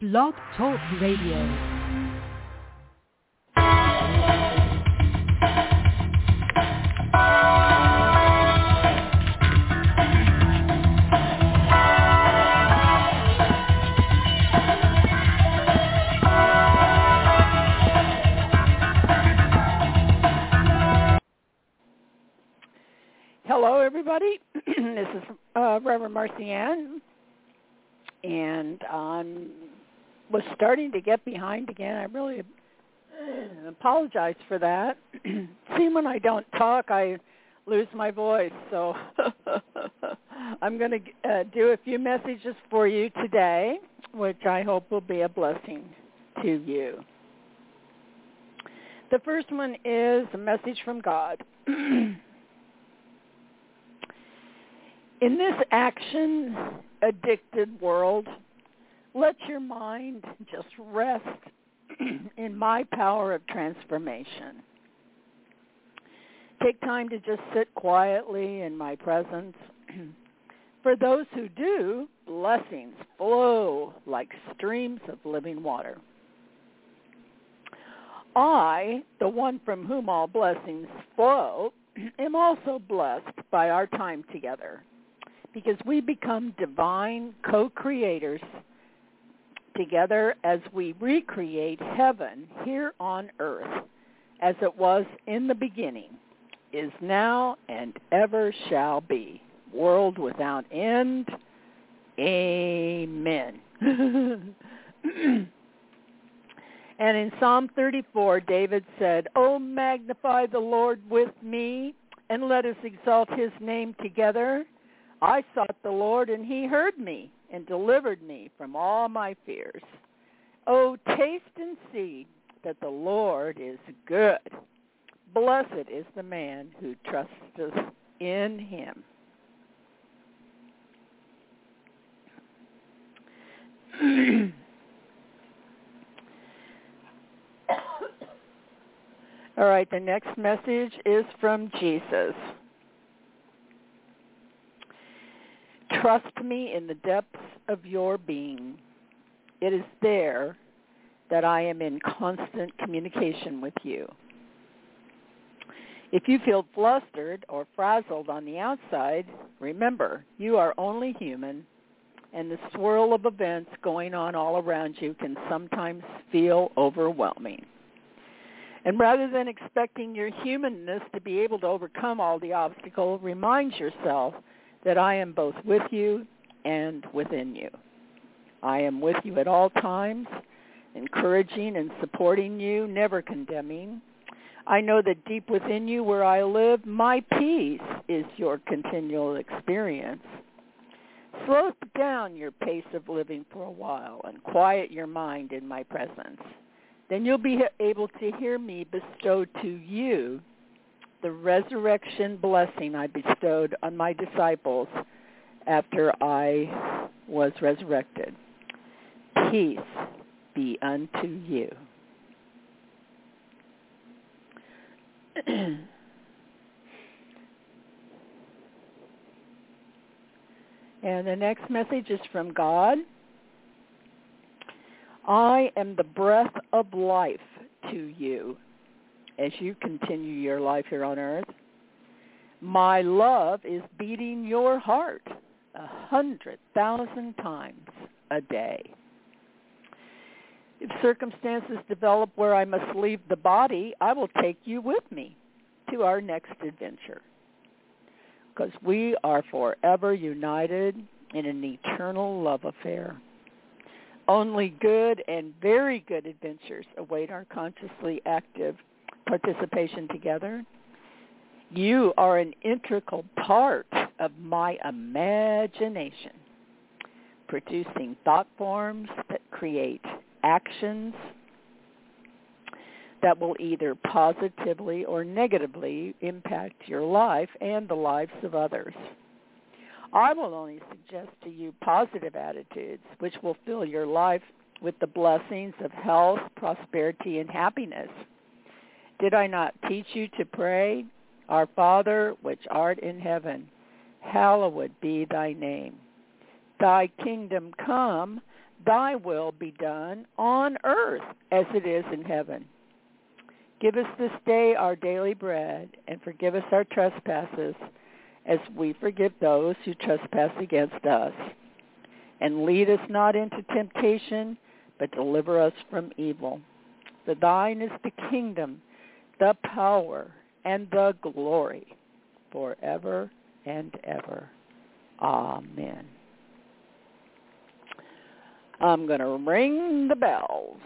Blog Talk Radio. Hello, everybody. this is uh, Reverend Marcy Ann, and I was starting to get behind again. I really uh, apologize for that. See, when I don't talk, I lose my voice. So I'm going to uh, do a few messages for you today, which I hope will be a blessing to you. The first one is a message from God. In this action addicted world, let your mind just rest in my power of transformation. Take time to just sit quietly in my presence. For those who do, blessings flow like streams of living water. I, the one from whom all blessings flow, am also blessed by our time together because we become divine co-creators together as we recreate heaven here on earth as it was in the beginning, is now, and ever shall be, world without end. Amen. and in Psalm 34, David said, Oh, magnify the Lord with me, and let us exalt his name together. I sought the Lord, and he heard me and delivered me from all my fears. Oh, taste and see that the Lord is good. Blessed is the man who trusteth in him. All right, the next message is from Jesus. Trust me in the depths of your being. It is there that I am in constant communication with you. If you feel flustered or frazzled on the outside, remember, you are only human, and the swirl of events going on all around you can sometimes feel overwhelming. And rather than expecting your humanness to be able to overcome all the obstacles, remind yourself that I am both with you and within you. I am with you at all times, encouraging and supporting you, never condemning. I know that deep within you where I live, my peace is your continual experience. Slow down your pace of living for a while and quiet your mind in my presence. Then you'll be able to hear me bestow to you the resurrection blessing I bestowed on my disciples after I was resurrected. Peace be unto you. and the next message is from God. I am the breath of life to you as you continue your life here on earth. My love is beating your heart a hundred thousand times a day. If circumstances develop where I must leave the body, I will take you with me to our next adventure. Because we are forever united in an eternal love affair. Only good and very good adventures await our consciously active participation together. You are an integral part of my imagination, producing thought forms that create actions that will either positively or negatively impact your life and the lives of others. I will only suggest to you positive attitudes which will fill your life with the blessings of health, prosperity, and happiness did I not teach you to pray? Our Father, which art in heaven, hallowed be thy name. Thy kingdom come, thy will be done on earth as it is in heaven. Give us this day our daily bread, and forgive us our trespasses, as we forgive those who trespass against us. And lead us not into temptation, but deliver us from evil. For thine is the kingdom, the power, and the glory, forever and ever. Amen. I'm going to ring the bells.